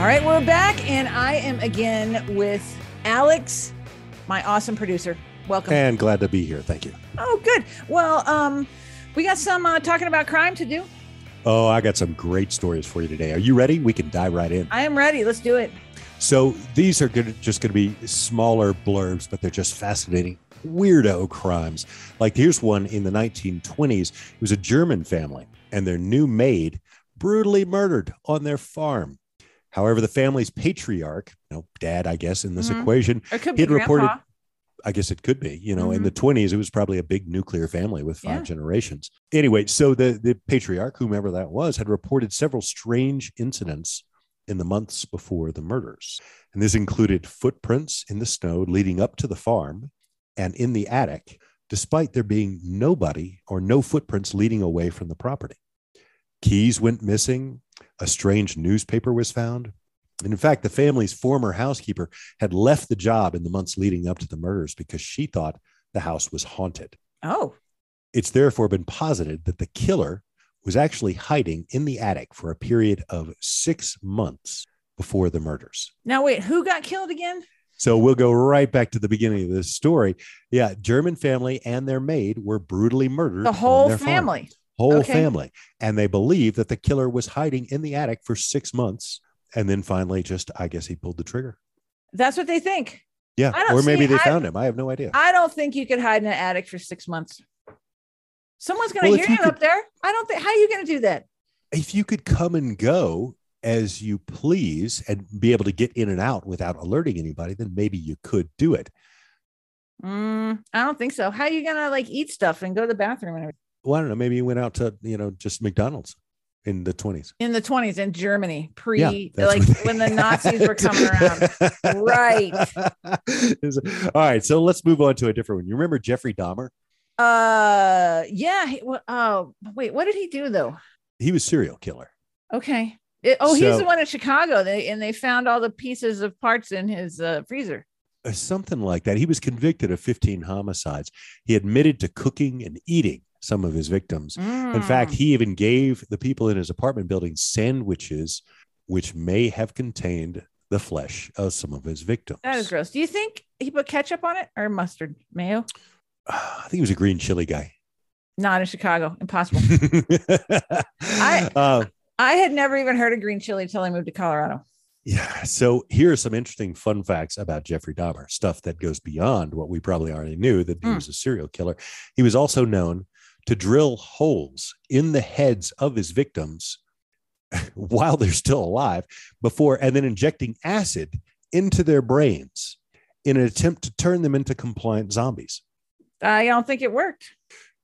All right, we're back, and I am again with Alex, my awesome producer. Welcome. And glad to be here. Thank you. Oh, good. Well, um, we got some uh, talking about crime to do. Oh, I got some great stories for you today. Are you ready? We can dive right in. I am ready. Let's do it. So these are good, just going to be smaller blurbs, but they're just fascinating weirdo crimes. Like here's one in the 1920s. It was a German family, and their new maid brutally murdered on their farm. However, the family's patriarch, you know, dad, I guess, in this Mhm. equation, he had reported. grandpa. I guess it could be, you know, in Mhm. the 20s, it was probably a big nuclear family with five Yeah. generations. Anyway, so the, the patriarch, whomever that was, had reported several strange incidents in the months before the murders. And this included footprints in the snow leading up to the farm and in the attic, despite there being nobody or no footprints leading away from the property. Keys went missing. A strange newspaper was found. And in fact, the family's former housekeeper had left the job in the months leading up to the murders because she thought the house was haunted. Oh, It's therefore been posited that the killer was actually hiding in the attic for a period of six months before the murders. now wait, who got killed again? So we'll go right back to the beginning of this story. Yeah, German family and their maid were brutally murdered. The whole family. farm. Whole Okay. family. And they believe that the killer was hiding in the attic for six months. And then finally, just, I guess he pulled the trigger. That's what they think. Yeah. Or maybe see- they I- found him. I have no idea. I don't think you could hide in an attic for six months. Someone's going to Well, hear you you up there. I don't think. How are you going to do that? if you could come and go as you please and be able to get in and out without alerting anybody, then maybe you could do it. Mm, I don't think so. How are you going to like eat stuff and go to the bathroom and everything? Well, I don't know. Maybe you went out to, you know, just McDonald's in the 20s. in the 20s in Germany, pre Yeah. like when the Nazis were coming around. Right. All right. So let's move on to a different one. You remember Jeffrey Dahmer? Uh, yeah. he- well, Oh, wait. What did he do though? He was serial killer. Okay. It- oh, he's So- the one in Chicago. They and they found all the pieces of parts in his uh, freezer. Uh, something like that. He was convicted of 15 homicides. He admitted to cooking and eating some of his victims. In fact, Mm. he even gave the people in his apartment building sandwiches, which may have contained the flesh of some of his victims. that is gross. Do you think he put ketchup on it or mustard, mayo? I think he was a green chili guy. Not in Chicago. Impossible. I, uh, I had never even heard of green chili until I moved to Colorado. yeah. So here are some interesting fun facts about Jeffrey Dahmer, stuff that goes beyond what we probably already knew that he Mm. was a serial killer. He was also known to drill holes in the heads of his victims while they're still alive before and then injecting acid into their brains in an attempt to turn them into compliant zombies. I don't think it worked.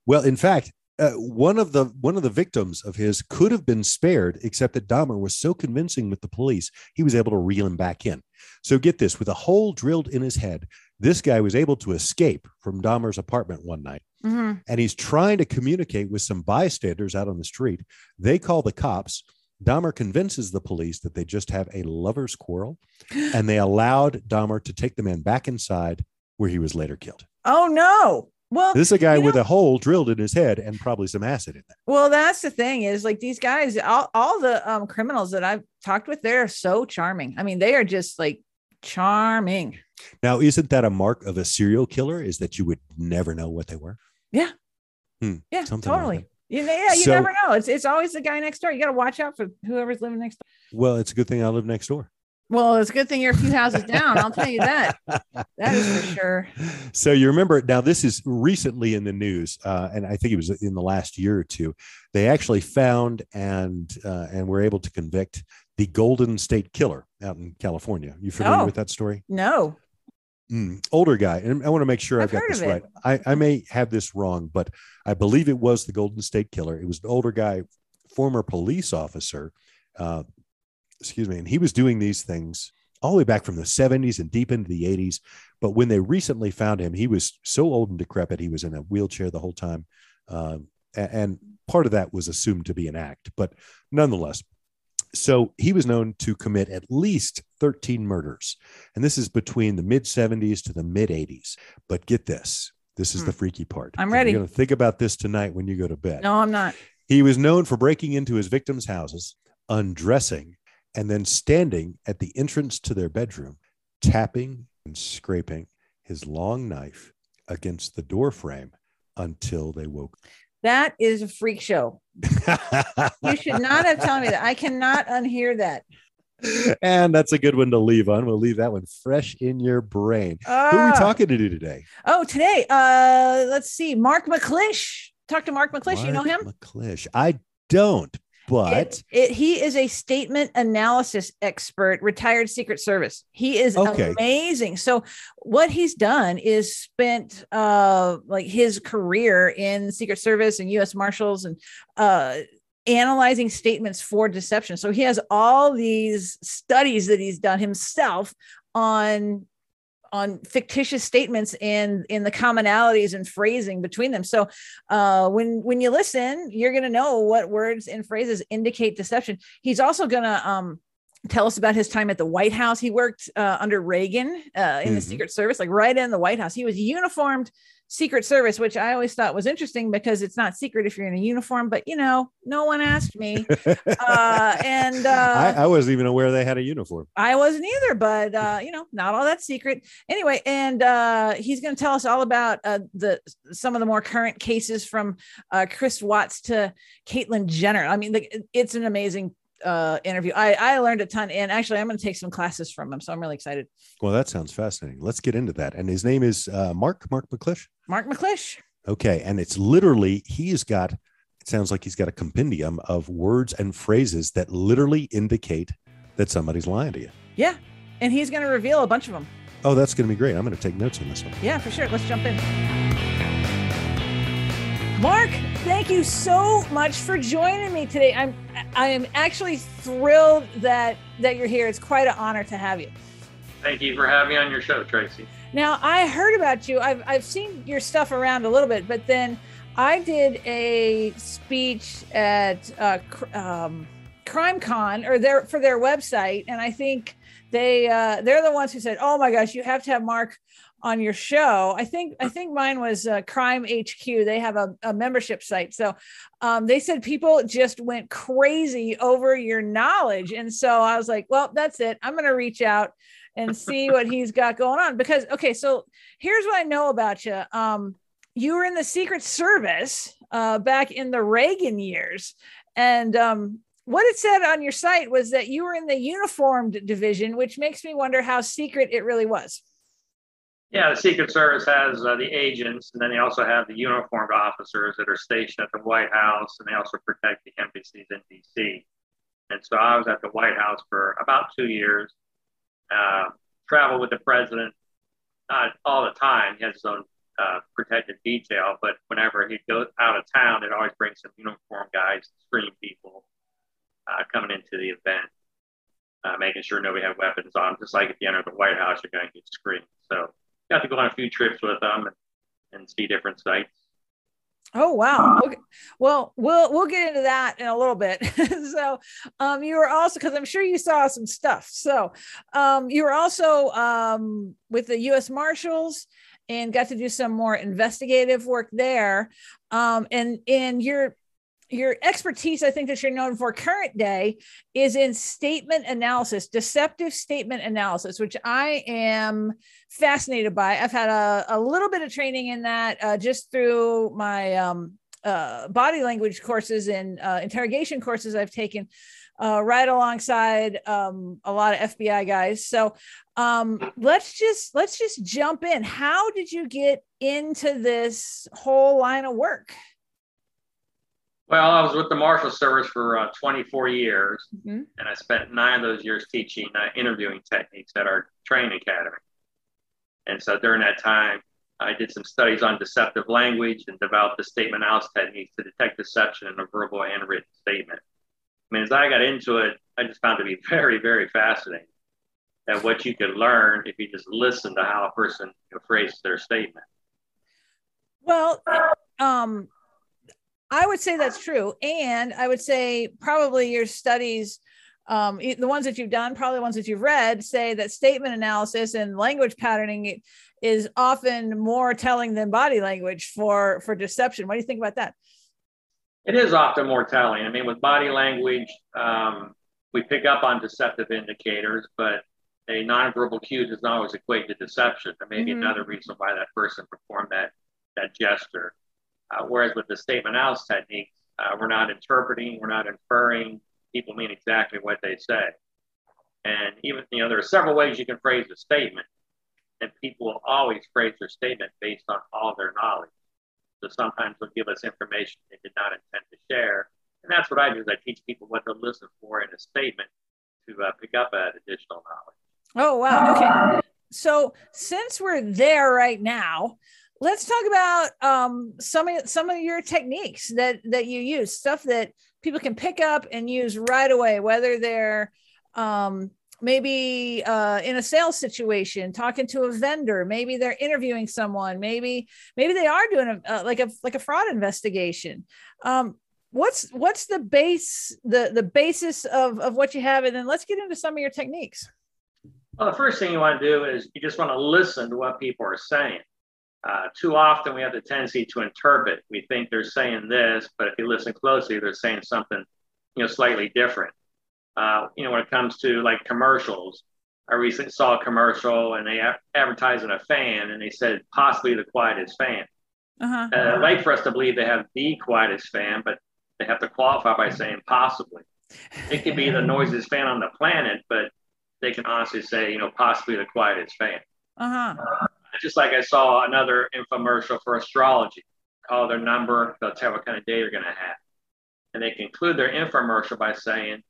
Well, in fact, uh, one of the one of the victims of his could have been spared, except that Dahmer was so convincing with the police, he was able to reel him back in. So get this: with a hole drilled in his head, this guy was able to escape from Dahmer's apartment one night, Mhm. and he's trying to communicate with some bystanders out on the street. They call the cops. Dahmer convinces the police that they just have a lover's quarrel, and they allowed Dahmer to take the man back inside, where he was later killed. Oh no. Well, This is a guy with know- a hole drilled in his head and probably some acid in there. Well, that's the thing is like these guys, all, all the um, criminals that I've talked with, they're so charming. I mean, they are just like charming. Now, isn't that a mark of a serial killer? Is that you would never know what they were? Yeah. Hmm, Yeah, something totally. that. you yeah, you So- never know. It's it's always the guy next door. You got to watch out for whoever's living next door. Well, it's a good thing I live next door. Well, it's a good thing you're a few houses down. I'll tell you that. That is for sure. So you remember now? This is recently in the news, uh, and I think it was in the last year or two. They actually found and uh, and were able to convict the Golden State Killer out in California. You familiar Oh. with that story? No. Mm, older guy, and I want to make sure I've, I've got this right. I, I may have this wrong, but I believe it was the Golden State Killer. It was an older guy, former police officer. Uh, excuse me, and he was doing these things all the way back from the 70s and deep into the 80s. But when they recently found him, he was so old and decrepit, he was in a wheelchair the whole time. Um, and part of that was assumed to be an act, but nonetheless. So he was known to commit at least 13 murders. And this is between the mid 70s to the mid 80s. But get this this is hmm. the freaky part. I'm ready. You're going to think about this tonight when you go to bed. No, I'm not. He was known for breaking into his victims' houses, undressing, and then standing at the entrance to their bedroom, tapping and scraping his long knife against the door frame until they woke. That is a freak show. you should not have told me that. I cannot unhear that. And that's a good one to leave on. We'll leave that one fresh in your brain. Uh, Who are we ah. talking to today? Oh, today, uh, let's see, Mark McClish. Talk to Mark McClish. Mark you know him? McClish. I don't, but it, it, he is a statement analysis expert, retired Secret Service. He is okay. amazing. So what he's done is spent uh, like his career in Secret Service and U.S. Marshals and uh, analyzing statements for deception. So he has all these studies that he's done himself on on fictitious statements and in the commonalities and phrasing between them. So uh, when when you listen, you're going to know what words and phrases indicate deception. He's also going to um, tell us about his time at the White House. He worked uh, under Reagan uh, in mm-hmm. the Secret Service, like right in the White House. He was uniformed Secret Service, which I always thought was interesting because it's not secret if you're in a uniform, but you know, no one asked me. uh, and uh, I, I, wasn't even aware they had a uniform. I wasn't either, but uh, you know, not all that secret. Anyway, and uh, he's going to tell us all about uh, the some of the more current cases from uh, Chris Watts to Caitlyn Jenner. I mean, the, it's an amazing uh, interview. I, I learned a ton, and actually, I'm going to take some classes from him, so I'm really excited. Well, that sounds fascinating. Let's get into that. And his name is uh, Mark Mark McClish. Mark McClish. Okay, and it's literally he's got. It sounds like he's got a compendium of words and phrases that literally indicate that somebody's lying to you. Yeah, and he's going to reveal a bunch of them. Oh, that's going to be great. I'm going to take notes on this one. Yeah, for sure. Let's jump in. Mark, thank you so much for joining me today. I'm I am actually thrilled that that you're here. It's quite an honor to have you. Thank you for having me on your show, Tracy. Now, I heard about you. I've I've seen your stuff around a little bit, but then I did a speech at uh, um, CrimeCon or their for their website, and I think they uh, they're the ones who said, "Oh my gosh, you have to have Mark on your show. I think I think mine was uh, Crime HQ. They have a, a membership site, so um, they said people just went crazy over your knowledge, and so I was like, well, that's it. I'm going to reach out and see what he's got going on because okay, so here's what I know about you. Um, you were in the Secret Service uh, back in the Reagan years, and um, what it said on your site was that you were in the uniformed division, which makes me wonder how secret it really was. Yeah, the Secret Service has uh, the agents, and then they also have the uniformed officers that are stationed at the White House, and they also protect the embassies in D.C. And so I was at the White House for about two years, uh, travel with the president, not all the time. He has his own uh, protected detail, but whenever he'd go out of town, they'd always brings some uniformed guys to screen people uh, coming into the event, uh, making sure nobody had weapons on. Just like if you enter the White House, you're going to get screened. So got to go on a few trips with them and, and see different sites. Oh wow. Okay. Well, we'll we'll get into that in a little bit. so, um, you were also because I'm sure you saw some stuff. So, um, you were also um with the U.S. Marshals and got to do some more investigative work there. Um, and and you're your expertise, I think that you're known for current day, is in statement analysis, deceptive statement analysis, which I am fascinated by. I've had a, a little bit of training in that uh, just through my um, uh, body language courses and uh, interrogation courses I've taken. Uh, right alongside um, a lot of FBI guys. So um, let's just let's just jump in. How did you get into this whole line of work? Well, I was with the Marshal Service for uh, 24 years, mm-hmm. and I spent nine of those years teaching uh, interviewing techniques at our training academy. And so during that time, I did some studies on deceptive language and developed the statement analysis techniques to detect deception in a verbal and written statement. I mean, as I got into it, I just found it to be very, very fascinating. than what you could learn if you just listen to how a person you know, phrases their statement. Well, um, I would say that's true. And I would say probably your studies, um, the ones that you've done, probably the ones that you've read, say that statement analysis and language patterning is often more telling than body language for for deception. What do you think about that? It is often more telling. I mean, with body language, um, we pick up on deceptive indicators, but a nonverbal cue does not always equate to deception. There may be mm-hmm. another reason why that person performed that that gesture. Uh, whereas with the statement analysis technique, uh, we're not interpreting, we're not inferring. People mean exactly what they say. And even, you know, there are several ways you can phrase a statement, and people will always phrase their statement based on all their knowledge. So sometimes they'll give us information they did not intend to share. And that's what I do is I teach people what to listen for in a statement to uh, pick up that additional knowledge. Oh, wow. Okay. So since we're there right now, let's talk about um, some of some of your techniques that that you use stuff that people can pick up and use right away whether they're um, maybe uh, in a sales situation talking to a vendor maybe they're interviewing someone maybe maybe they are doing a uh, like a like a fraud investigation. Um, what's what's the base the the basis of of what you have? And then let's get into some of your techniques. Well the first thing you want to do is you just want to listen to what people are saying uh, too often we have the tendency to interpret. We think they're saying this, but if you listen closely, they're saying something, you know, slightly different. Uh, you know, when it comes to like commercials, I recently saw a commercial and they advertising a fan and they said possibly the quietest fan. Uh-huh. Uh, I'd like for us to believe they have the quietest fan, but they have to qualify by saying possibly. It could be the noisiest fan on the planet, but they can honestly say, you know, possibly the quietest fan. Uh-huh just like I saw another infomercial for astrology. Call their number, they'll tell what kind of day you're going to have. And they conclude their infomercial by saying,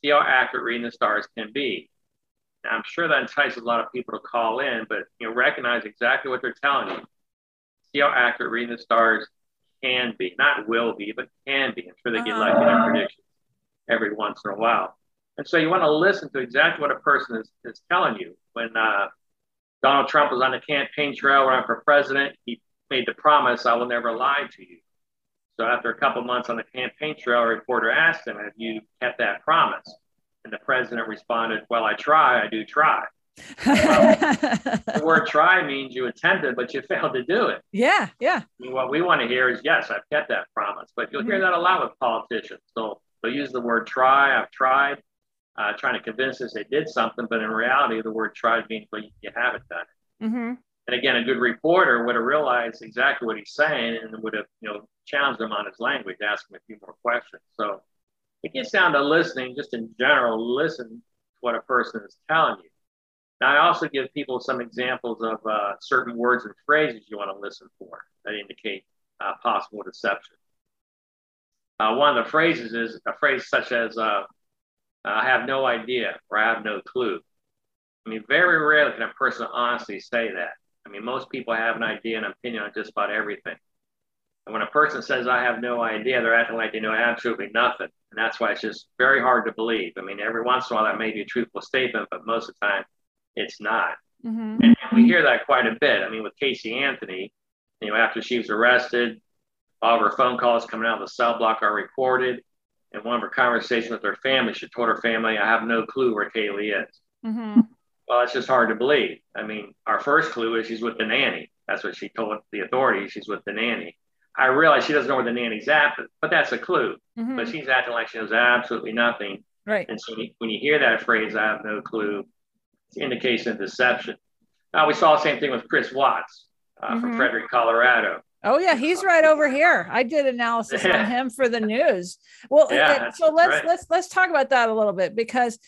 see how accurate reading the stars can be. Now, I'm sure that entices a lot of people to call in, but you know, recognize exactly what they're telling you. See how accurate reading the stars can be, not will be, but can be. I'm sure they get lucky in their predictions every once in a while. And so you want to listen to exactly what a person is, is telling you. When uh, Donald Trump was on the campaign trail running for president. He made the promise, I will never lie to you. So after a couple months on the campaign trail, a reporter asked him, Have you kept that promise? And the president responded, Well, I try, I do try. well, the word try means you attempted, but you failed to do it. Yeah, yeah. I mean, what we want to hear is, Yes, I've kept that promise. But you'll mm-hmm. hear that a lot with politicians. So they'll use the word try, I've tried uh, trying to convince us they did something, but in reality, the word tried means well, you haven't done it. Mm-hmm. And again, a good reporter would have realized exactly what he's saying and would have, you know, challenged him on his language, asked him a few more questions. So it gets down to listening, just in general, listen to what a person is telling you. Now, I also give people some examples of uh, certain words and phrases you want to listen for that indicate uh, possible deception. Uh, one of the phrases is a phrase such as, uh, I have no idea or I have no clue. I mean, very rarely can a person honestly say that. I mean, most people have an idea and opinion on just about everything. And when a person says, I have no idea, they're acting like they know absolutely nothing. And that's why it's just very hard to believe. I mean, every once in a while that may be a truthful statement, but most of the time it's not. Mm-hmm. And we hear that quite a bit. I mean, with Casey Anthony, you know, after she was arrested, all of her phone calls coming out of the cell block are recorded in one of her conversations with her family, she told her family, I have no clue where Caylee is. Mm-hmm. Well, it's just hard to believe. I mean, our first clue is she's with the nanny. That's what she told the authorities. She's with the nanny. I realize she doesn't know where the nanny's at, but, but that's a clue. Mm-hmm. But she's acting like she knows absolutely nothing. Right. And so when you hear that phrase, I have no clue, it's indication of deception. Now, we saw the same thing with Chris Watts uh, mm-hmm. from Frederick, Colorado. Oh yeah, he's right over here. I did analysis yeah. on him for the news. Well, yeah, so let's right. let's let's talk about that a little bit because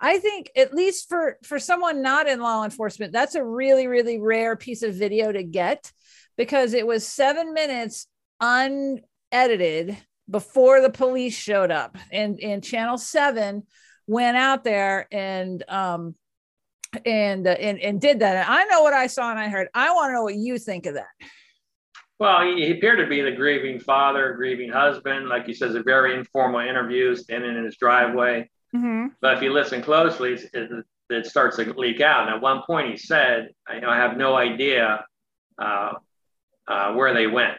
I think at least for for someone not in law enforcement, that's a really really rare piece of video to get because it was 7 minutes unedited before the police showed up and and channel 7 went out there and um and uh, and and did that. And I know what I saw and I heard. I want to know what you think of that. Well, he, he, appeared to be the grieving father, grieving husband. Like he says, a very informal interview, standing in his driveway. Mm-hmm. But if you listen closely, the it starts to leak out. And at one point, he said, "I, I have no idea uh, uh, where they went."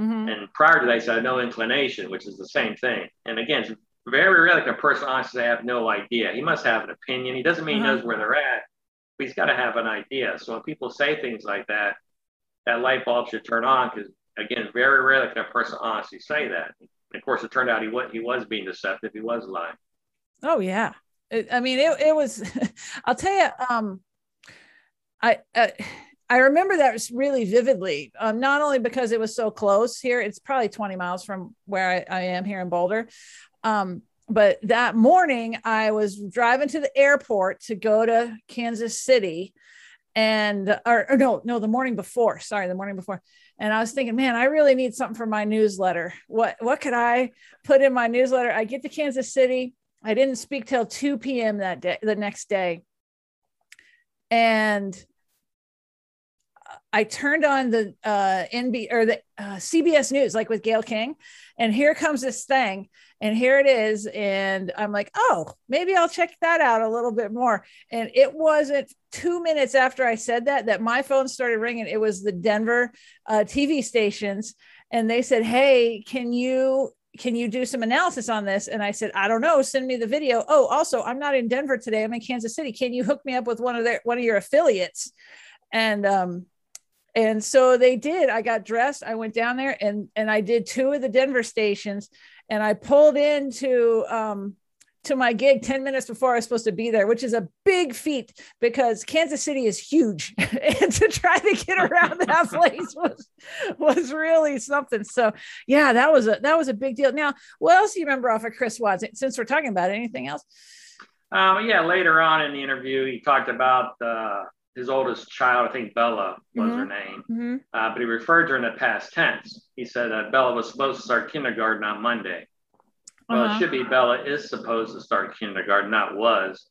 Mm-hmm. And prior to that, he said, "No inclination," which is the same thing. And again, it's very rarely a person honestly have no idea. He must have an opinion. He doesn't mean uh-huh. he knows where they're at, but he's got to have an idea. So when people say things like that, that light bulb should turn on because again, very rarely can a person honestly say that. Of course, it turned out he was he was being deceptive. He was lying. Oh yeah, it, I mean, it, it was. I'll tell you. Um, I. Uh, I remember that really vividly, um, not only because it was so close here, it's probably 20 miles from where I, I am here in Boulder. Um, but that morning, I was driving to the airport to go to Kansas City. And, or, or no, no, the morning before, sorry, the morning before and I was thinking, man, I really need something for my newsletter. What what could I put in my newsletter? I get to Kansas City. I didn't speak till 2 p.m. that day, the next day. And I turned on the uh, NB or the uh, CBS News, like with Gayle King, and here comes this thing, and here it is, and I'm like, oh, maybe I'll check that out a little bit more. And it wasn't two minutes after I said that that my phone started ringing. It was the Denver uh, TV stations, and they said, hey, can you can you do some analysis on this? And I said, I don't know. Send me the video. Oh, also, I'm not in Denver today. I'm in Kansas City. Can you hook me up with one of their one of your affiliates? And um, and so they did i got dressed i went down there and and i did two of the denver stations and i pulled into um to my gig 10 minutes before I was supposed to be there, which is a big feat because Kansas City is huge. and to try to get around that place was was really something. So yeah, that was a that was a big deal. Now, what else do you remember off of Chris Watts? Since we're talking about it, anything else? Um, yeah, later on in the interview, he talked about uh, his oldest child, I think Bella was mm-hmm. her name, mm-hmm. uh, but he referred to her in the past tense. He said that Bella was supposed to start kindergarten on Monday. Well, uh-huh. it should be Bella is supposed to start kindergarten, not was.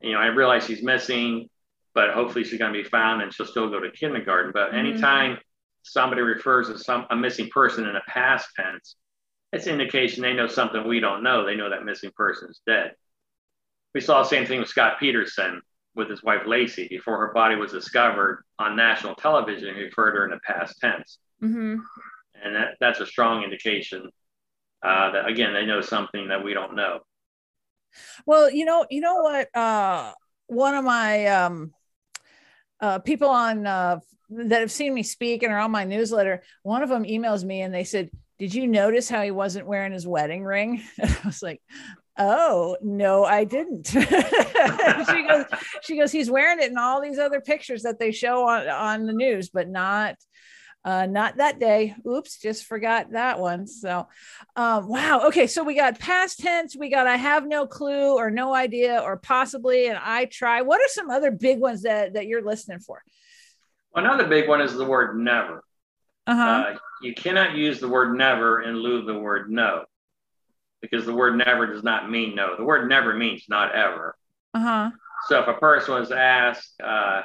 You know, I realize she's missing, but hopefully she's going to be found and she'll still go to kindergarten. But mm-hmm. anytime somebody refers to some a missing person in a past tense, it's an indication they know something we don't know. They know that missing person is dead. We saw the same thing with Scott Peterson with his wife Laci before her body was discovered on national television. He referred her in the past tense, mm-hmm. and that, that's a strong indication uh, that again they know something that we don't know. Well, you know, you know what? Uh, one of my um, uh, people on uh, that have seen me speak and are on my newsletter, one of them emails me and they said, "Did you notice how he wasn't wearing his wedding ring?" And I was like, oh no i didn't. She goes she goes he's wearing it in all these other pictures that they show on on the news but not uh not that day. Oops just forgot that one. So um wow okay so we got past tense we got i have no clue or no idea or possibly and i try. What are some other big ones that that you're listening for? Another big one is the word never. Uh-huh. Uh, you cannot use the word never in lieu of the word no because the word never does not mean no. The word never means not ever. Uh huh. So if a person was asked, uh,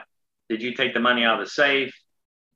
"Did you take the money out of the safe?"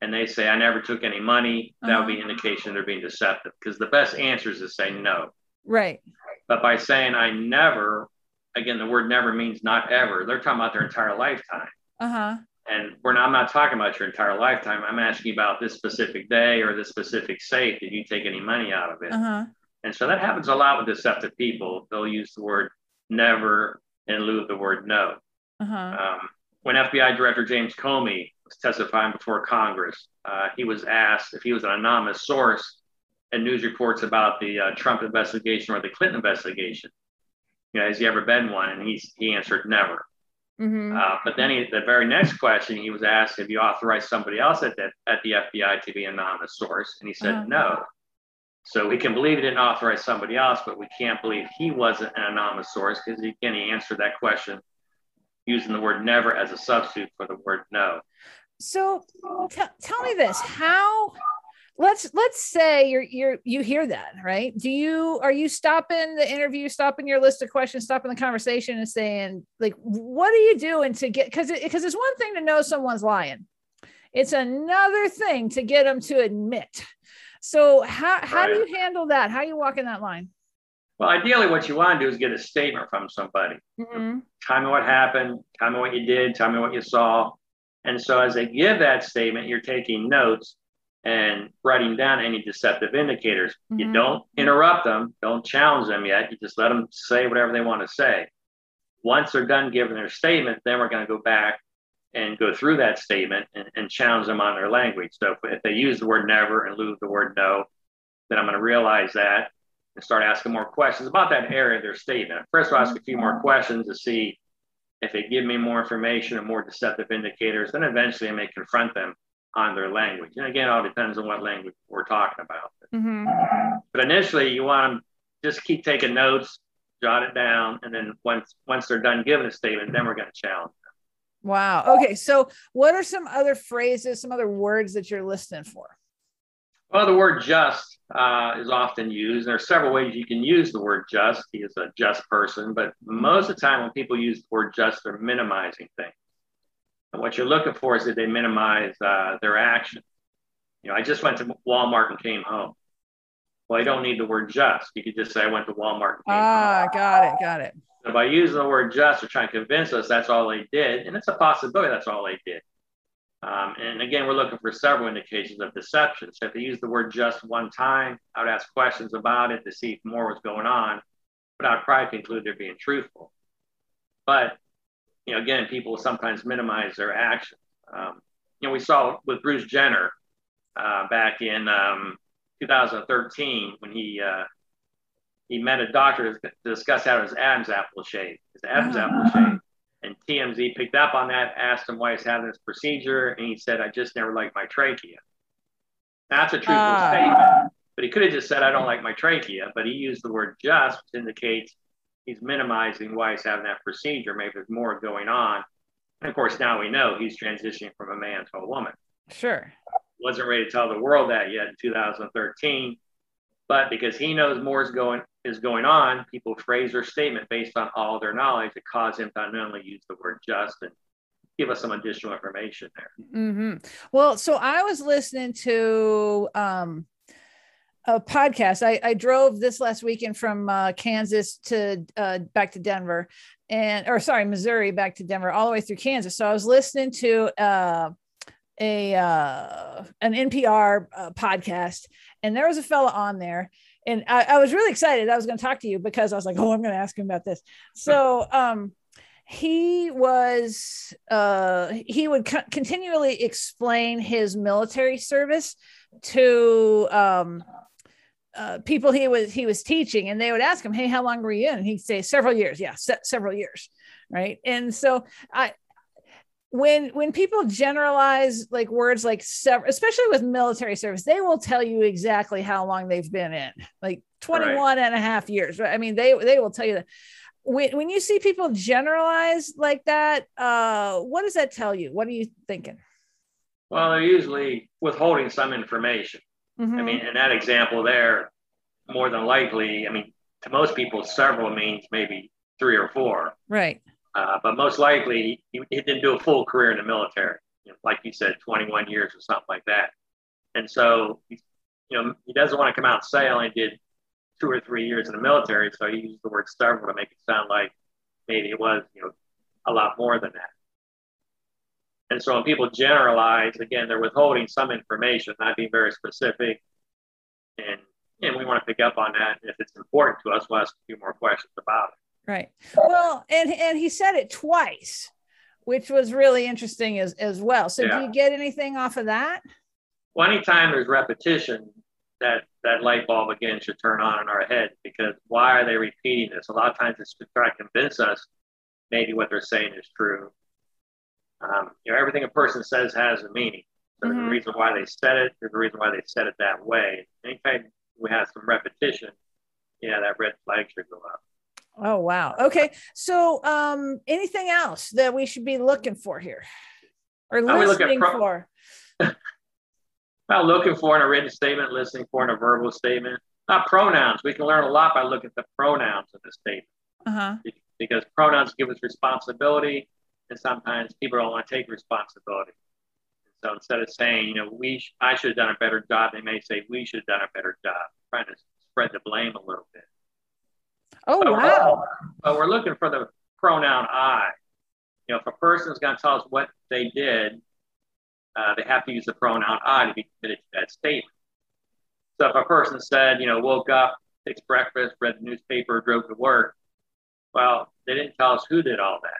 and they say, "I never took any money," uh-huh. that would be uh-huh. indication they're being deceptive. Because the best answer is to say no. Right. But by saying "I never," again, the word "never" means not ever. They're talking about their entire lifetime. Uh huh. And we're not, I'm not talking about your entire lifetime. I'm asking about this specific day or this specific safe. Did you take any money out of it? Uh huh. And so that happens a lot with deceptive people. They'll use the word never in lieu of the word no. Uh-huh. Um, when FBI Director James Comey was testifying before Congress, uh, he was asked if he was an anonymous source in news reports about the uh, Trump investigation or the Clinton investigation. You know, has he ever been one? And he, he answered never. Mm-hmm. Uh, but then he, the very next question, he was asked if you authorized somebody else at, the, at the FBI to be an anonymous source. And he said uh-huh. no. So we can believe he didn't authorize somebody else, but we can't believe he wasn't an anonymous source because again, he answered that question using the word never as a substitute for the word no. So t- tell me this: how? Let's let's say you're you're you hear that right? Do you are you stopping the interview, stopping your list of questions, stopping the conversation, and saying like, what are you doing to get? Because because it, it's one thing to know someone's lying, it's another thing to get them to admit so how how right. do you handle that? How are you walking that line? Well, ideally, what you want to do is get a statement from somebody. Mm-hmm. Tell me what happened. Tell me what you did. Tell me what you saw. And so, as they give that statement, you're taking notes and writing down any deceptive indicators. Mm-hmm. You don't interrupt them, don't challenge them yet. You just let them say whatever they want to say. Once they're done giving their statement, then we're going to go back and go through that statement and, and challenge them on their language. So if, if they use the word never and lose the word no, then I'm going to realize that and start asking more questions about that area of their statement. First, I'll ask a few more questions to see if they give me more information or more deceptive indicators. Then eventually I may confront them on their language. And again, it all depends on what language we're talking about. Mm-hmm. But initially, you want to just keep taking notes, jot it down, and then once once they're done giving a statement, then we're going to challenge. Wow. Okay. So, what are some other phrases, some other words that you're listening for? Well, the word just uh, is often used. There are several ways you can use the word just. He is a just person, but most of the time when people use the word just, they're minimizing things. And what you're looking for is that they minimize uh, their action. You know, I just went to Walmart and came home. Well, I don't need the word just. You could just say I went to Walmart. ah, home. got it, got it. By using the word just, they're trying to convince us that's all they did, and it's a possibility that's all they did. Um, and again, we're looking for several indications of deception. So if they use the word just one time, I would ask questions about it to see if more was going on, but I'd probably conclude they're being truthful. But you know, again, people sometimes minimize their actions. Um, you know, we saw with Bruce Jenner uh, back in um, 2013 when he uh, he met a doctor to discuss how his Adam's apple shaved. His Adam's uh-huh. apple shaved. And TMZ picked up on that, asked him why he's having this procedure, and he said, "I just never liked my trachea." That's a truthful uh. statement, but he could have just said, "I don't like my trachea," but he used the word "just," which indicates he's minimizing why he's having that procedure. Maybe there's more going on. And of course, now we know he's transitioning from a man to a woman. Sure. Wasn't ready to tell the world that yet in 2013, but because he knows more is going is going on, people phrase their statement based on all their knowledge to cause him to unknowingly use the word just and give us some additional information there. Mm-hmm. Well, so I was listening to um, a podcast. I, I drove this last weekend from uh, Kansas to uh, back to Denver, and or sorry, Missouri back to Denver, all the way through Kansas. So I was listening to uh, a uh, an NPR uh, podcast, and there was a fella on there, and I, I was really excited. I was going to talk to you because I was like, oh, I'm going to ask him about this. So. Um, he was uh, he would co- continually explain his military service to um, uh, people he was he was teaching, and they would ask him, "Hey, how long were you in?" And he'd say, "Several years." Yeah, se- several years, right? And so I when when people generalize like words like several especially with military service they will tell you exactly how long they've been in like 21 right. and a half years i mean they they will tell you that when, when you see people generalize like that uh what does that tell you what are you thinking well they're usually withholding some information Mm-hmm. I mean, in that example there, more than likely, I mean, to most people, several means maybe three or four. Right. Uh, but most likely, he, he, didn't do a full career in the military, you know, like you said, 21 years or something like that. And so, you know, he doesn't want to come out and say I only did two or three years in the military. So he used the word several to make it sound like maybe it was, you know, a lot more than that. And so when people generalize, again, they're withholding some information, not being very specific. And, and we want to pick up on that. If it's important to us, we'll ask a few more questions about it. Right. Well, and and he said it twice, which was really interesting as, as well. So yeah. do you get anything off of that? Well, anytime there's repetition, that that light bulb again should turn on in our head because why are they repeating this? A lot of times it's to try to convince us maybe what they're saying is true um, you know, everything a person says has a meaning. So mm-hmm. there's a reason why they said it. There's a reason why they said it that way. Anytime we have some repetition, yeah, that red flag should go up. Oh wow. Okay. So um anything else that we should be looking for here? Or listening pro- for? well, looking for in a written statement, listening for in a verbal statement. Not pronouns. We can learn a lot by looking at the pronouns of the statement. Uh-huh. Because pronouns give us responsibility and sometimes people don't want to take responsibility. So instead of saying, you know, we, sh- I should have done a better job, they may say we should have done a better job, trying to spread the blame a little bit. Oh, But- wow. But we're looking for the pronoun I. You know, if a person is going to tell us what they did, uh, they have to use the pronoun I to be committed to that statement. So if a person said, you know, woke up, fixed breakfast, read the newspaper, drove to work, well, they didn't tell us who did all that.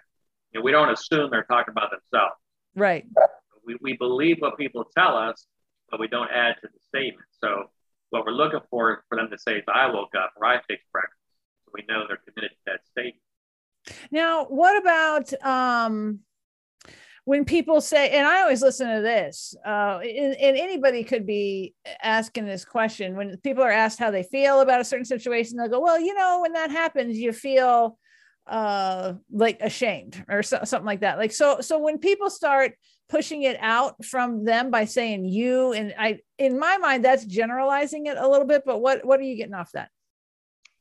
You know, we don't assume they're talking about themselves. Right. We, we believe what people tell us, but we don't add to the statement. So what we're looking for is for them to say is I woke up or I fixed breakfast. So we know they're committed to that state. Now, what about um, when people say, and I always listen to this, uh, and, anybody could be asking this question when people are asked how they feel about a certain situation, they'll go, Well, you know, when that happens, you feel uh like ashamed or so, something like that like so so when people start pushing it out from them by saying you and i in my mind that's generalizing it a little bit but what what are you getting off that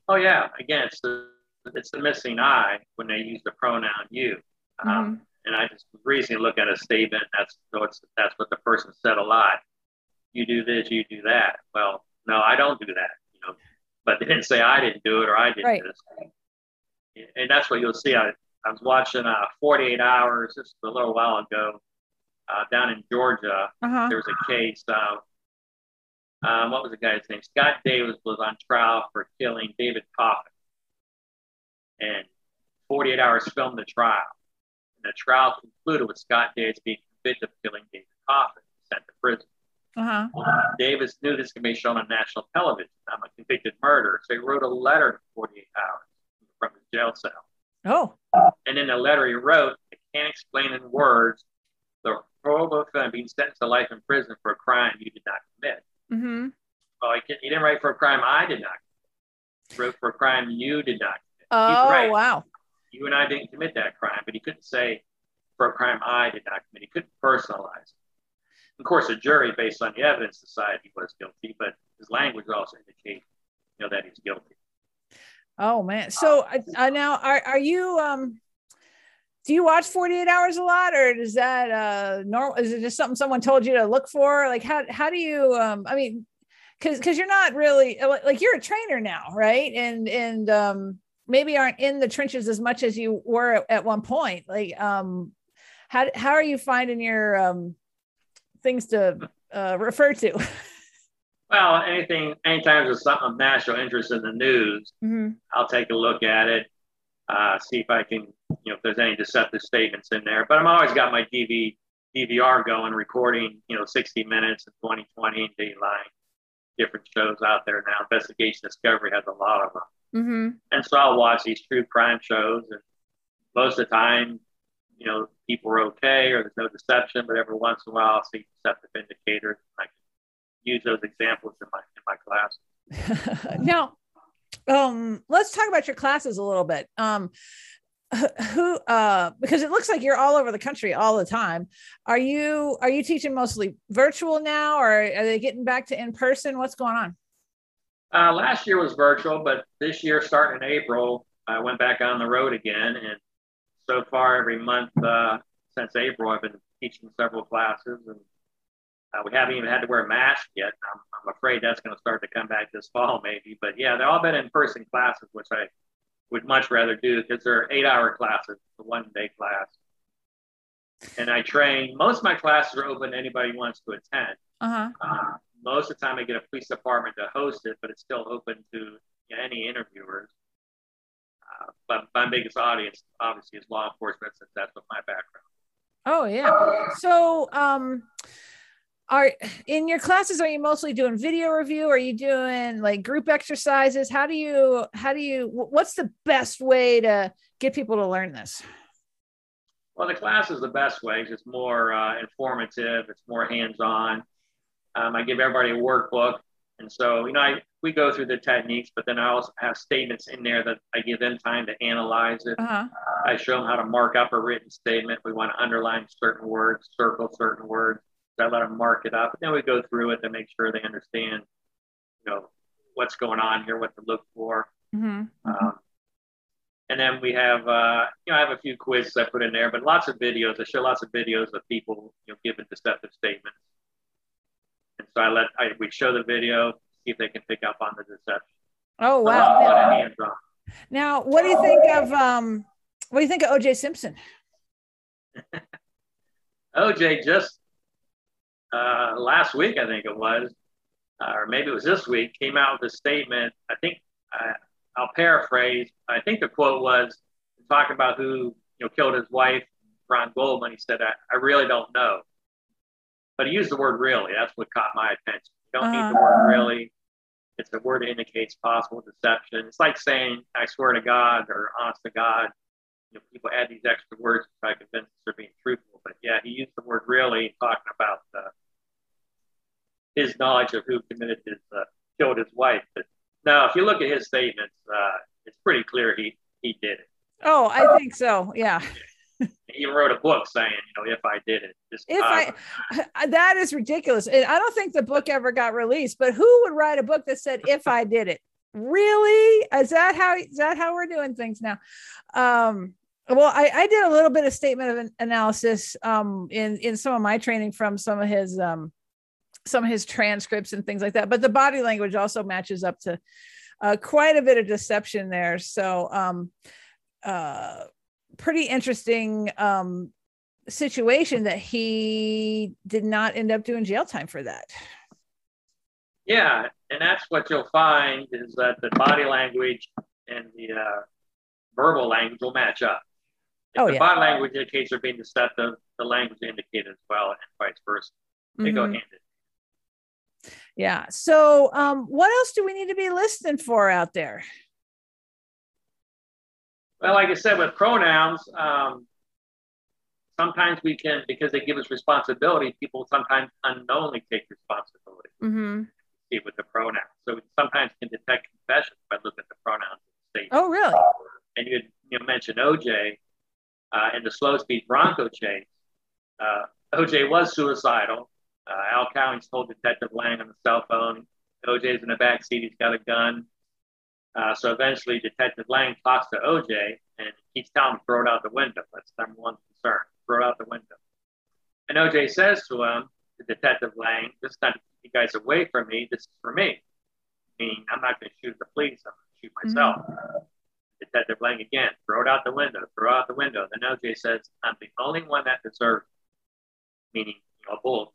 Oh yeah, again, it's the it's the missing I when they use the pronoun you. Um, and I just recently looked at a statement. That's so it's, that's what the person said a lot. You do this, you do that. Well, no, I don't do that. You know, but they didn't say I didn't do it or I did Right. this. And that's what you'll see. I, I was watching uh, 48 Hours. just a little while ago uh, down in Georgia. uh-huh There was a case. Uh, um, what was the guy's name? Scott Davis was on trial for killing David Coffin. And 48 Hours filmed the trial. And the trial concluded with Scott Davis being convicted of killing David Coffin, and sent to prison. uh-huh Davis knew this could be shown on national television. I'm a convicted murderer. So he wrote a letter to 48 Hours from his jail cell. oh And in the letter he wrote, I can't explain in words the horrible offense being sentenced to life in prison for a crime you did not commit. Mm-hmm. Well, he, he didn't write for a crime I did not commit. He wrote for a crime you did not commit. oh right. wow You and I didn't commit that crime, but he couldn't say for a crime I did not commit. He couldn't personalize it. Of course, a jury, based on the evidence, decided he was guilty, but his language also indicates, you know, that he's guilty. Oh man. So uh, now are are you um do you watch 48 hours a lot or is that uh normal is it just something someone told you to look for? Like how how do you um I mean cuz cuz you're not really uh, like you're a trainer now, right? And and um maybe aren't in the trenches as much as you were at, at one point. Like um how how are you finding your um things to uh refer to? Well, anything, anytime there's something of national interest in the news, Mhm. I'll take a look at it, uh, see if I can, you know, if there's any deceptive statements in there. But I'm always got my DV, DVR going, recording, you know, 60 Minutes and 2020 and Dateline, different shows out there now. Investigation Discovery has a lot of them. Mhm. And so I'll watch these true crime shows, and most of the time, you know, people are okay or there's no deception, but every once in a while I'll see deceptive indicators. And I can use those examples in my in my class. now um let's talk about your classes a little bit um who uh because it looks like you're all over the country all the time are you are you teaching mostly virtual now or are they getting back to in person what's going on Uh, last year was virtual, but this year, starting in April, I went back on the road again. And so far, every month uh, since April, I've been teaching several classes. And uh, we haven't even had to wear masks yet. I'm, I'm afraid that's going to start to come back this fall, maybe. But yeah, they've all been in person classes, which I would much rather do because they're eight hour classes, a one day class. And I train, most of my classes are open to anybody who wants to attend. uh-huh Uh, most of the time, I get a police department to host it, but it's still open to any interviewers. Uh, but my biggest audience, obviously, is law enforcement, since that's what my background. oh yeah so um are in your classes are you mostly doing video review are you doing like group exercises how do you how do you what's the best way to get people to learn this Well, the class is the best way. It's more uh, informative. It's more hands-on. Um, I give everybody a workbook, and so you know, I we go through the techniques, but then I also have statements in there that I give them time to analyze it. uh-huh I show them how to mark up a written statement. We want to underline certain words, circle certain words. I let them mark it up. And then we go through it to make sure they understand, you know, what's going on here, what to look for. hmm Um, and then we have, uh, you know, I have a few quizzes I put in there, but lots of videos. I show lots of videos of people, you know, giving deceptive statements. And so I let, I, we show the video, see if they can pick up on the deception. oh wow hands-on. Now, what do you think of um, what do you think of OJ Simpson? OJ just uh, last week, I think it was, uh, or maybe it was this week, came out with a statement. I think uh, I'll paraphrase. I think the quote was talking about who you know killed his wife, Ron Goldman. He said, I, I really don't know. But he used the word really. That's what caught my attention. You don't need the word really. It's a word that indicates possible deception. It's like saying, I swear to God or honest to God. You know, people add these extra words to try to convince us they're being truthful. But yeah, he used the word really, talking about uh, his knowledge of who committed his uh, killed his wife. But now, if you look at his statements, uh, it's pretty clear he he did it. Oh, I think so. Yeah. he wrote a book saying, you know, if I did it, just if I, that is ridiculous. I don't think the book ever got released, but who would write a book that said, if I did it? Really? Is that how, is that how we're doing things now? Um, well, I, I did a little bit of statement of analysis um, in in some of my training from some of his um, some of his transcripts and things like that. But the body language also matches up to uh, quite a bit of deception there. So um, uh, pretty interesting um, situation that he did not end up doing jail time for that. Yeah, and that's what you'll find is that the body language and the uh, verbal language will match up. If oh, the yeah. body language indicates they're being deceptive, the language indicates as well, and vice versa. They mm-hmm. go hand in. Yeah. So, um, what else do we need to be listening for out there? Well, like I said, with pronouns, um, sometimes we can, because they give us responsibility, people sometimes unknowingly take responsibility. Mm-hmm. See with the pronouns. So we sometimes can detect confessions by looking at the pronouns the. Oh, really? And you, you mentioned OJ uh, in the slow speed Bronco chase. Uh, OJ was suicidal. Uh, Al Cowlings told Detective Lange on the cell phone, OJ's in the back seat, he's got a gun. Uh, so eventually, Detective Lange talks to OJ and he's telling him, throw it out the window. That's number one concern. Throw it out the window. And OJ says to him, to Detective Lange, this is not to keep you guys away from me. This is for me. I mean, I'm not going to shoot the police. I'm going to shoot myself. Mm-hmm. Detective Lange again, throw it out the window, throw it out the window. Then OJ says, I'm the only one that deserves it, meaning, you know, a bullet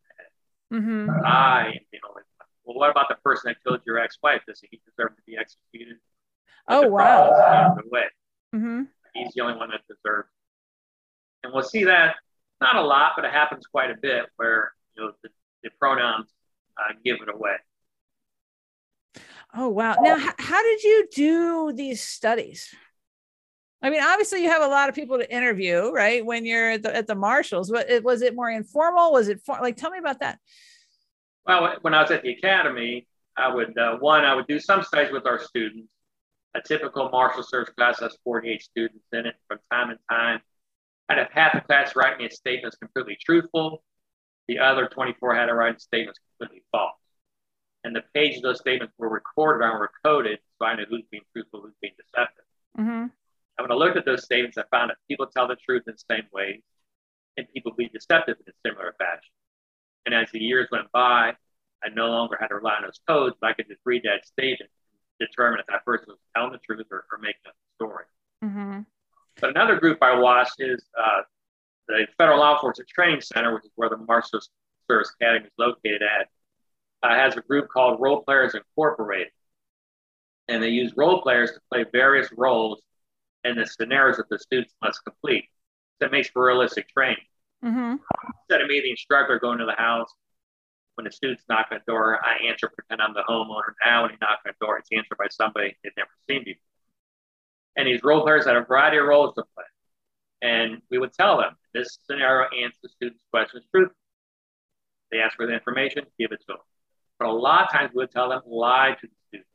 mm-hmm. I am the only one. Well, what about the person that killed your ex-wife? Does he deserve to be executed? Oh wow! Way. Mm-hmm. He's the only one that deserves. And we'll see that not a lot, but it happens quite a bit where you know the, the pronouns uh, give it away. Oh wow! Now, h- how did you do these studies? I mean, obviously, you have a lot of people to interview, right? When you're at the, at the marshals, what was it more informal? Was it for, like? Tell me about that. Well, when I was at the academy, I would uh, one, I would do some studies with our students. A typical marshal service class has 48 students in it from time to time. I'd have half the class write me a statement that's completely truthful. The other 24 had to write statements completely false. And the pages of those statements were recorded and were coded, so I knew who's being truthful, who's being deceptive. Mm-hmm. And when I looked at those statements, I found that people tell the truth in the same ways, and people be deceptive in a similar fashion. And as the years went by, I no longer had to rely on those codes, but I could just read that statement and determine if that person was telling the truth or, or making up the story. Mm-hmm. But another group I watched is uh, the Federal Law Enforcement Training Center, which is where the Marshal Service Academy is located at, uh, has a group called Role Players Incorporated. And they use role players to play various roles in the scenarios that the students must complete. That makes for realistic training. Mm-hmm. Instead of me, the instructor, going to the house, when the students knock on the door, I answer, pretend I'm the homeowner. Now, when he knocks on the door, it's answered by somebody they've never seen before. And these role players had a variety of roles to play. And we would tell them this scenario answers the students' questions truthfully. They ask for the information, give it to them. But a lot of times we would tell them, lie to the students.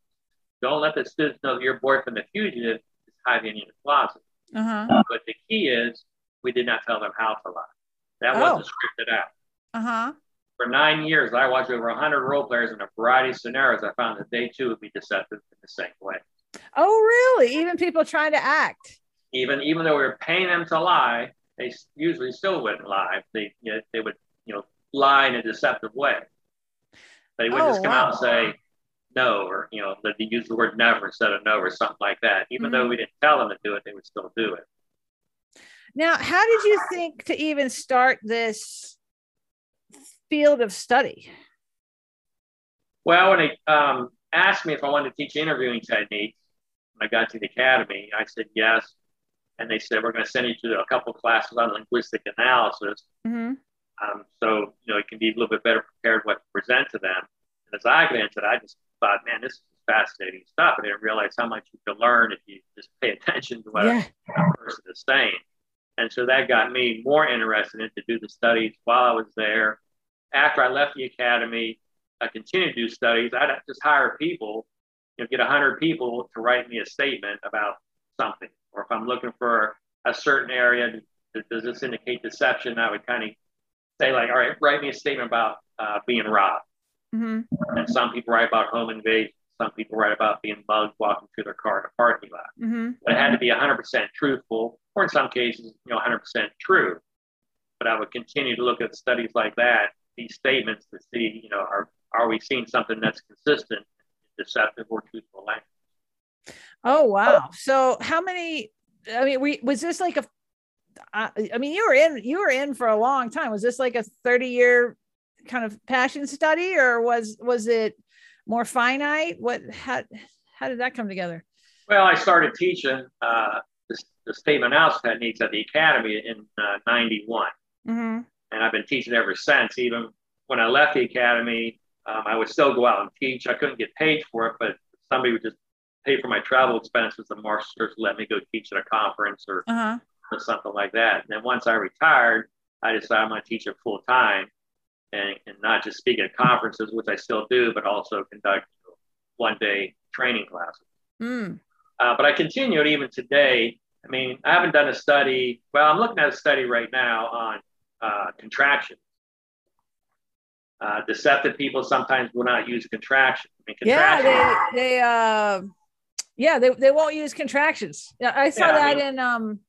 Don't let the students know that your boyfriend, the fugitive, is hiding in the closet. Uh-huh. But the key is we did not tell them how to lie. That Oh. wasn't scripted out. Uh-huh. For nine years, I watched over 100 role players in a variety of scenarios. I found that they too would be deceptive in the same way. Oh, really? Even people trying to act. Even even though we were paying them to lie, they usually still wouldn't lie. They you know, they would you know lie in a deceptive way. They wouldn't Oh, just come out and say, no, or you know, that they use the word never instead of no, or something like that. Even mm-hmm. though we didn't tell them to do it, they would still do it. Now, how did you think to even start this field of study? Well, when they um, asked me if I wanted to teach interviewing techniques, when I got to the academy, I said yes. And they said, we're going to send you to a couple classes on linguistic analysis. Mm-hmm. Um, so, you know, it can be a little bit better prepared what to present to them. And as I got into it, I just thought, man, this is fascinating stuff. And I didn't realize how much you can learn if you just pay attention to what yeah. a person is saying. And so that got me more interested in to do the studies while I was there. After I left the academy, I continued to do studies. I'd just hire people, you know, get 100 people to write me a statement about something. Or if I'm looking for a certain area, does this indicate deception? I would kind of say, like, all right, write me a statement about uh, being robbed. Mm-hmm. And some people write about home invasion. Some people write about being mugged walking through their car in a parking lot. Mm-hmm. But it had to be 100% truthful, or in some cases, you know, 100% true. But I would continue to look at studies like that, these statements to see, you know, are are we seeing something that's consistent, deceptive, or truthful language? Oh wow! So how many? I mean, we was this like a? I mean, you were in you were in for a long time. Was this like a thirty year kind of passion study, or was was it more finite? What how how did that come together? Well, I started teaching uh, the, the statement analysis techniques at the academy in '91, uh, mm-hmm. And I've been teaching ever since. Even when I left the academy, um, I would still go out and teach. I couldn't get paid for it, but somebody would just pay for my travel expenses. The masters let me go teach at a conference or, uh-huh. or something like that. And then once I retired, I decided I'm going to teach it full time and, and not just speak at conferences, which I still do, but also conduct one day training classes. Mm. Uh, but I continued even today. I mean, I haven't done a study. Well, I'm looking at a study right now on uh, contractions uh, deceptive people sometimes will not use contractions. I mean, contractions yeah, they, they uh, yeah, they, they won't use contractions. Yeah, I saw yeah, that I mean, in um,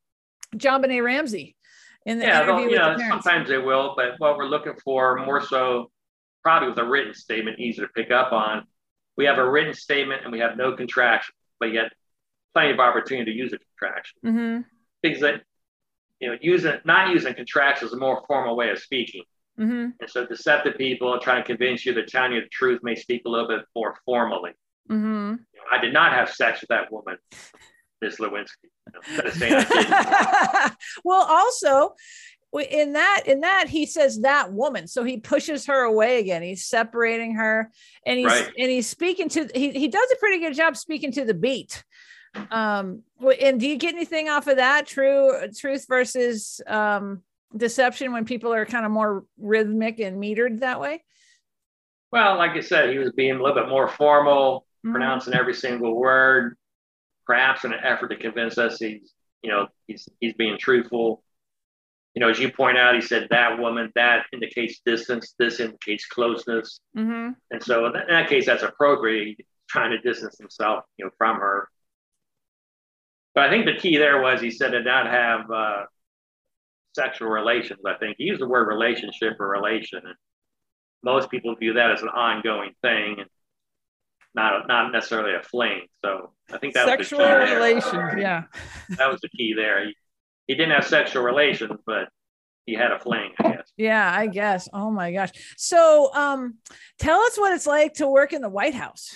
JonBenét Ramsey in the yeah, interview you know, sometimes they will, but what we're looking for more so, probably with a written statement, easy to pick up on. We have a written statement and we have no contraction, but yet plenty of opportunity to use a contraction. Mm-hmm. Things that you know, using not using contractions is a more formal way of speaking. Mm-hmm. And so deceptive people trying to convince you that telling you the truth may speak a little bit more formally. Mm-hmm. You know, I did not have sex with that woman, Miss Lewinsky. You know, well, also in that in that he says that woman so he pushes her away again he's separating her and he's right. and he's speaking to he, he does a pretty good job speaking to the beat um and do you get anything off of that true truth versus um deception when people are kind of more rhythmic and metered that way? Well, like I said, he was being a little bit more formal, mm-hmm. pronouncing every single word, perhaps in an effort to convince us he's, you know, he's he's being truthful. You know, as you point out, he said that woman, that indicates distance, this indicates closeness. Mm-hmm. And so in that, case, that's appropriate. He's trying to distance himself, you know, from her. But I think the key there was he said to not have uh, sexual relations. I think he used the word relationship or relation, and most people view that as an ongoing thing and not not necessarily a fling. So I think that sexual was the key relations. Yeah, that was the key there. He, he didn't have sexual relations, but he had a fling, I guess. Yeah, I guess. Oh my gosh. So, um, tell us what it's like to work in the White House.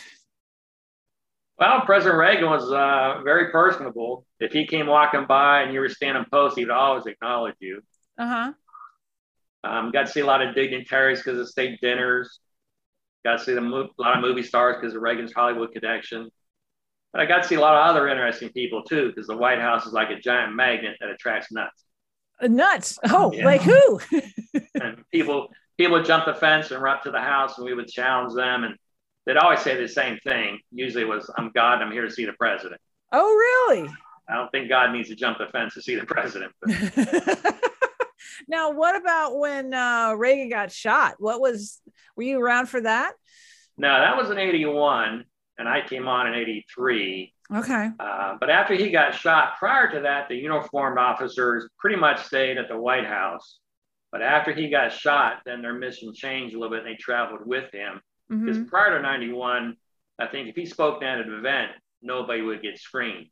Well, President Reagan was uh, very personable. If he came walking by and you were standing post, he would always acknowledge you. Uh huh. Um, got to see a lot of dignitaries because of state dinners. Got to see the mo- a lot of movie stars because of Reagan's Hollywood connection. But I got to see a lot of other interesting people too, because the White House is like a giant magnet that attracts nuts. Uh, nuts? Oh, yeah. like who? and people people would jump the fence and run up to the house, and we would challenge them. And they'd always say the same thing. Usually was, I'm God, I'm here to see the president. Oh, really? I don't think God needs to jump the fence to see the president. now, what about when uh, Reagan got shot? What was, were you around for that? No, that was in 81, and I came on in 83. Okay. Uh, but after he got shot, prior to that, the uniformed officers pretty much stayed at the White House. But after he got shot, then their mission changed a little bit and they traveled with him. Because mm-hmm. prior to 91, I think if he spoke at an event, nobody would get screened.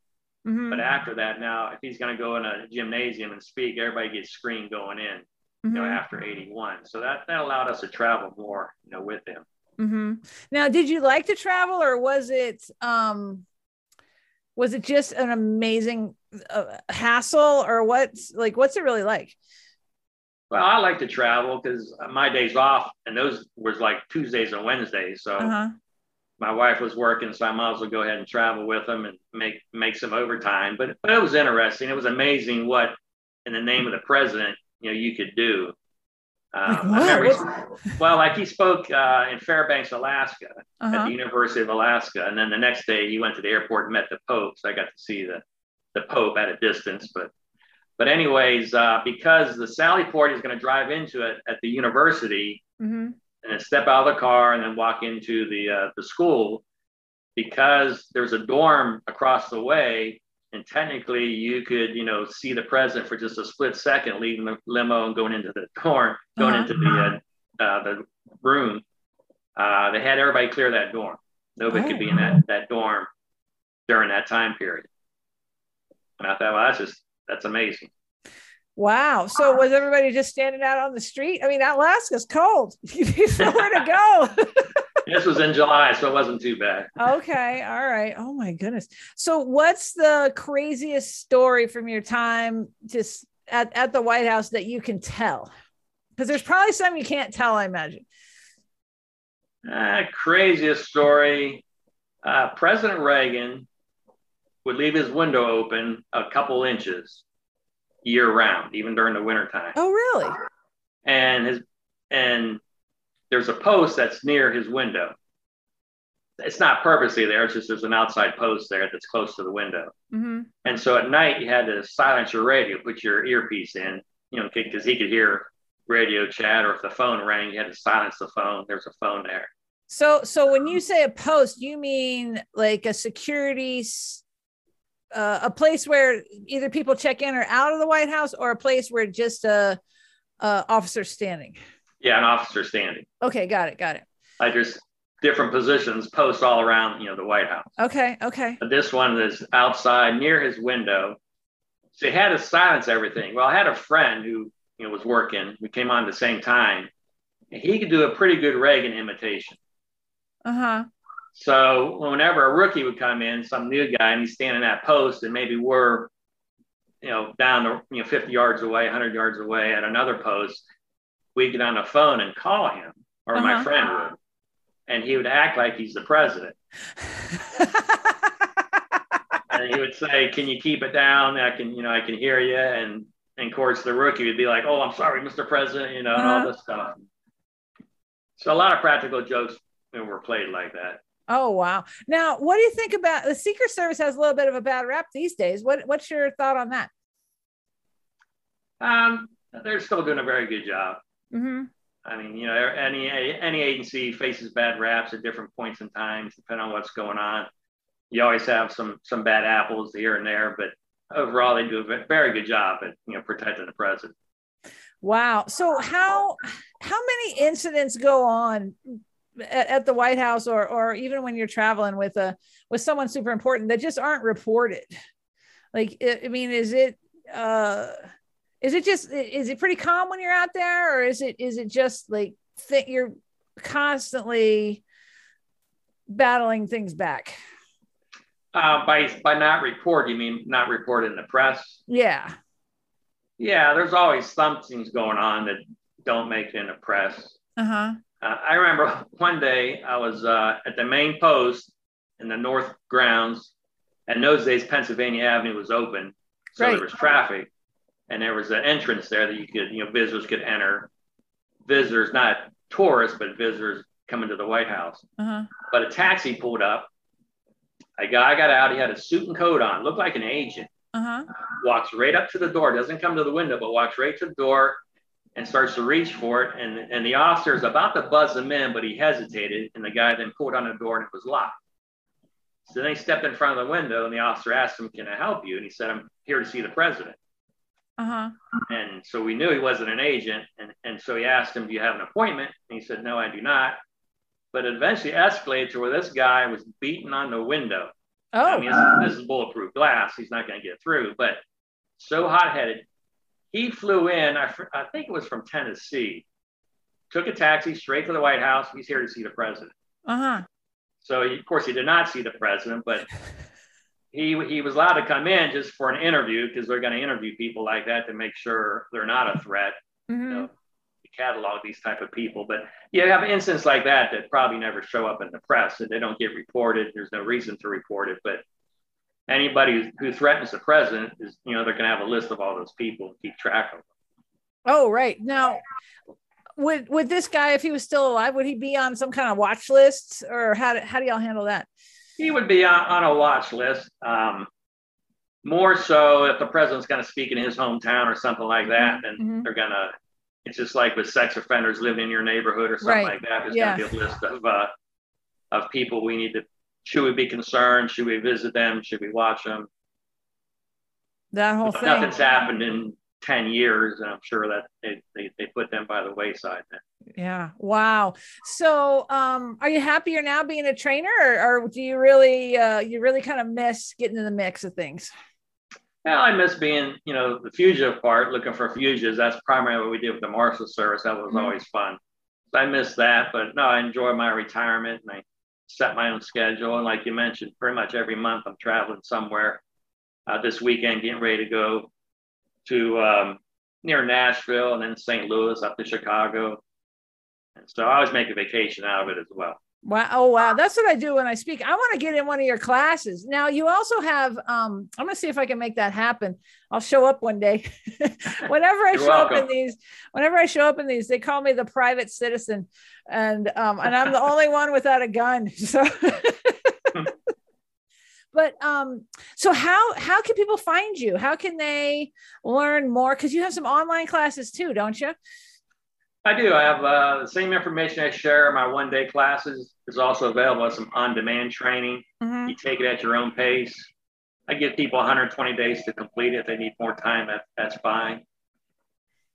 Mhm. But after that, now if he's going to go in a gymnasium and speak, everybody gets screened going in. You know, Mhm. after 81. So that that allowed us to travel more, you know, with him. hmm Now, did you like to travel, or was it um, was it just an amazing uh, hassle, or what's like what's it really like? Well, I like to travel because my days off, and those was like Tuesdays and Wednesdays. So Uh huh. my wife was working, so I might as well go ahead and travel with them and make make some overtime. But but it was interesting. It was amazing what, in the name of the president, you know, you could do. Um, Like he- well, like he spoke uh, in Fairbanks, Alaska, Uh at the University of Alaska, and then the next day he went to the airport and met the Pope. So I got to see the the Pope at a distance. But but anyways, uh, because the Sally Port is going to drive into it at the university, hmm and step out of the car and then walk into the uh, the school because there's a dorm across the way and technically you could you know see the president for just a split second leaving the limo and going into the dorm going Uh-huh. into the uh, uh, the room. Uh, they had everybody clear that dorm. Nobody could be in that that dorm during that time period. And i thought well that's just that's amazing Wow. So was everybody just standing out on the street? I mean, Alaska's cold. You need nowhere to go. this was in july so it wasn't too bad okay. All right. Oh my goodness. So what's the craziest story from your time just at, at the White House that you can tell? Because there's probably some you can't tell, I imagine. Uh, craziest story. Uh, President Reagan would leave his window open a couple inches year round, even during the wintertime. Oh, really? And his and there's a post that's near his window. It's not purposely there, it's just there's an outside post there that's close to the window. hmm And so at night you had to silence your radio, put your earpiece in, you know, because he could hear radio chat, or if the phone rang, you had to silence the phone. There's a phone there. So, so when you say a post, you mean like a security, uh, a place where either people check in or out of the White House, or a place where just a, a officer standing. Yeah, an officer standing. Okay, got it, got it. like there's different positions posts all around you know the white house Okay, okay. but this one is outside near his window so he had to silence everything well i had a friend who you know was working we came on at the same time and he could do a pretty good reagan imitation Uh huh. So whenever a rookie would come in some new guy and he's standing at post and maybe we're you know down the you know 50 yards away 100 yards away at another post we'd get on the phone and call him or my Uh-huh. friend would and he would act like he's the president and he would say, "Can you keep it down? I can, you know, I can hear you." And, and of course, the rookie would be like, "Oh, I'm sorry, Mr. President," you know, and all Uh-huh. this stuff. So a lot of practical jokes you know, were played like that. Oh wow. Now, what do you think about the Secret Service? Has a little bit of a bad rap these days. What What's your thought on that? Um, they're still doing a very good job. hmm I mean, you know, any any agency faces bad raps at different points in time, depending on what's going on. You always have some some bad apples here and there, but overall, they do a very good job at you know protecting the president. Wow. So how how many incidents go on at, at the White House or or even when you're traveling with a with someone super important that just aren't reported? Like I I mean, is it uh is it just is it pretty calm when you're out there or is it is it just like th- you're constantly battling things back? Uh, by by not report, you mean not report in the press? Yeah. Yeah, there's always some things going on that don't make it in the press. Uh-huh. Uh, I remember one day I was uh, at the main post in the north grounds, and those days Pennsylvania Avenue was open, so Right. there was traffic, and there was an entrance there that you could, you know, visitors could enter. Visitors, not tourists, but visitors coming to the White House. Uh-huh. But a taxi pulled up. A guy got out. He had a suit and coat on, looked like an agent. Uh-huh. walks right up to the door, doesn't come to the window, but walks right to the door and starts to reach for it. And, and the officer is about to buzz him in, but he hesitated. And the guy then pulled on the door and it was locked. So then he stepped in front of the window and the officer asked him, Can I help you? And he said, I'm here to see the president. Uh-huh. And so we knew he wasn't an agent. And, and so he asked him, Do you have an appointment? And he said, No, I do not. but it eventually escalated to where this guy was beating on the window. Oh, I mean, this, this is bulletproof glass. He's not going to get through, but so hot headed. He flew in, I, I think it was from Tennessee, took a taxi straight to the White House. He's here to see the president. uh huh. So, he, of course, he did not see the president, but he, he was allowed to come in just for an interview because they're going to interview people like that to make sure they're not a threat. hmm You know, catalog these type of people. But you have incidents like that that probably never show up in the press and they don't get reported. There's no reason to report it. But anybody who threatens the president is, you know, they're going to have a list of all those people and keep track of them. Oh, right. Now, would would this guy, if he was still alive, would he be on some kind of watch list, or how do, how do y'all handle that? He would be on, on a watch list. Um, more so if the president's going to speak in his hometown or something like that, then Mhm. they're going to. It's just like with sex offenders living in your neighborhood or something Right. like that. There's Yeah. going to be a list of uh, of people we need to. Should we be concerned? Should we visit them? Should we watch them? That whole thing. Nothing's happened in ten years, and I'm sure that they, they, they put them by the wayside. Then. Yeah. Wow. So, um, are you happier now being a trainer, or, or do you really, uh, you really kind of miss getting in the mix of things? Yeah, I miss being, you know, the fugitive part, looking for fugitives. That's primarily what we did with the Marshal Service. That was Mhm. always fun. So I miss that, but no, I enjoy my retirement and I set my own schedule. And like you mentioned, pretty much every month I'm traveling somewhere. Uh, this weekend, getting ready to go to um, near Nashville and then St. Louis up to Chicago. And so I always make a vacation out of it as well. Wow. Oh, wow. That's what I do when I speak. I want to get in one of your classes. Now, you also have, um, I'm going to see if I can make that happen. I'll show up one day. whenever I You're show up in these, whenever I show up in these, they call me the private citizen. And, um, and I'm the only one without a gun. So, but, um, so how, how can people find you? How can they learn more? Cause you have some online classes too, don't you? I do. I have uh, the same information I share in my one day classes is also available as some on demand training. Mhm. You take it at your own pace. I give people 120 days to complete it. If they need more time, that, that's fine.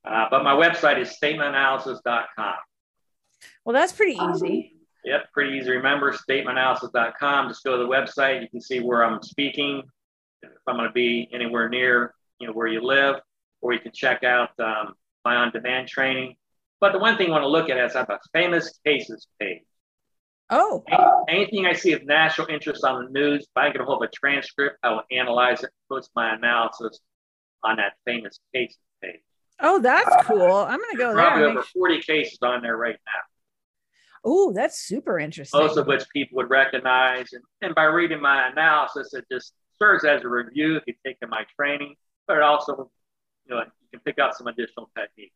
Uh, but my website is statementanalysis.com. Well, that's pretty easy. Yep, pretty easy remember. Statementanalysis.com. Just go to the website. You can see where I'm speaking. If I'm going to be anywhere near, you know, where you live, or you can check out um, my on-demand training. But the one thing you want to look at is I have a famous cases page. Oh, Any- Anything I see of national interest on the news, if I get a hold of a transcript, I will analyze it, and post my analysis on that famous cases page. oh, that's cool. I'm going to go Probably there. over 40 cases on there right now. Oh, that's super interesting. most of which people would recognize. And, and by reading my analysis, it just serves as a review if you've taken my training, but it also, you know, you can pick out some additional techniques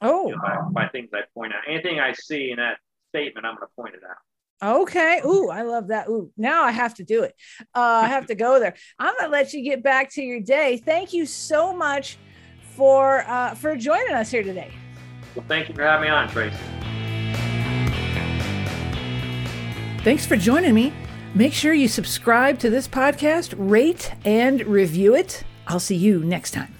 oh, you know, by, by things I point out. Anything I see in that statement, I'm going to point it out. okay. Ooh, I love that. Ooh, now I have to do it. Uh, I have to go there. I'm going to let you get back to your day. Thank you so much for uh, for joining us here today. Well, thank you for having me on, Tracy. Thanks for joining me. Make sure you subscribe to this podcast, rate and review it. I'll see you next time.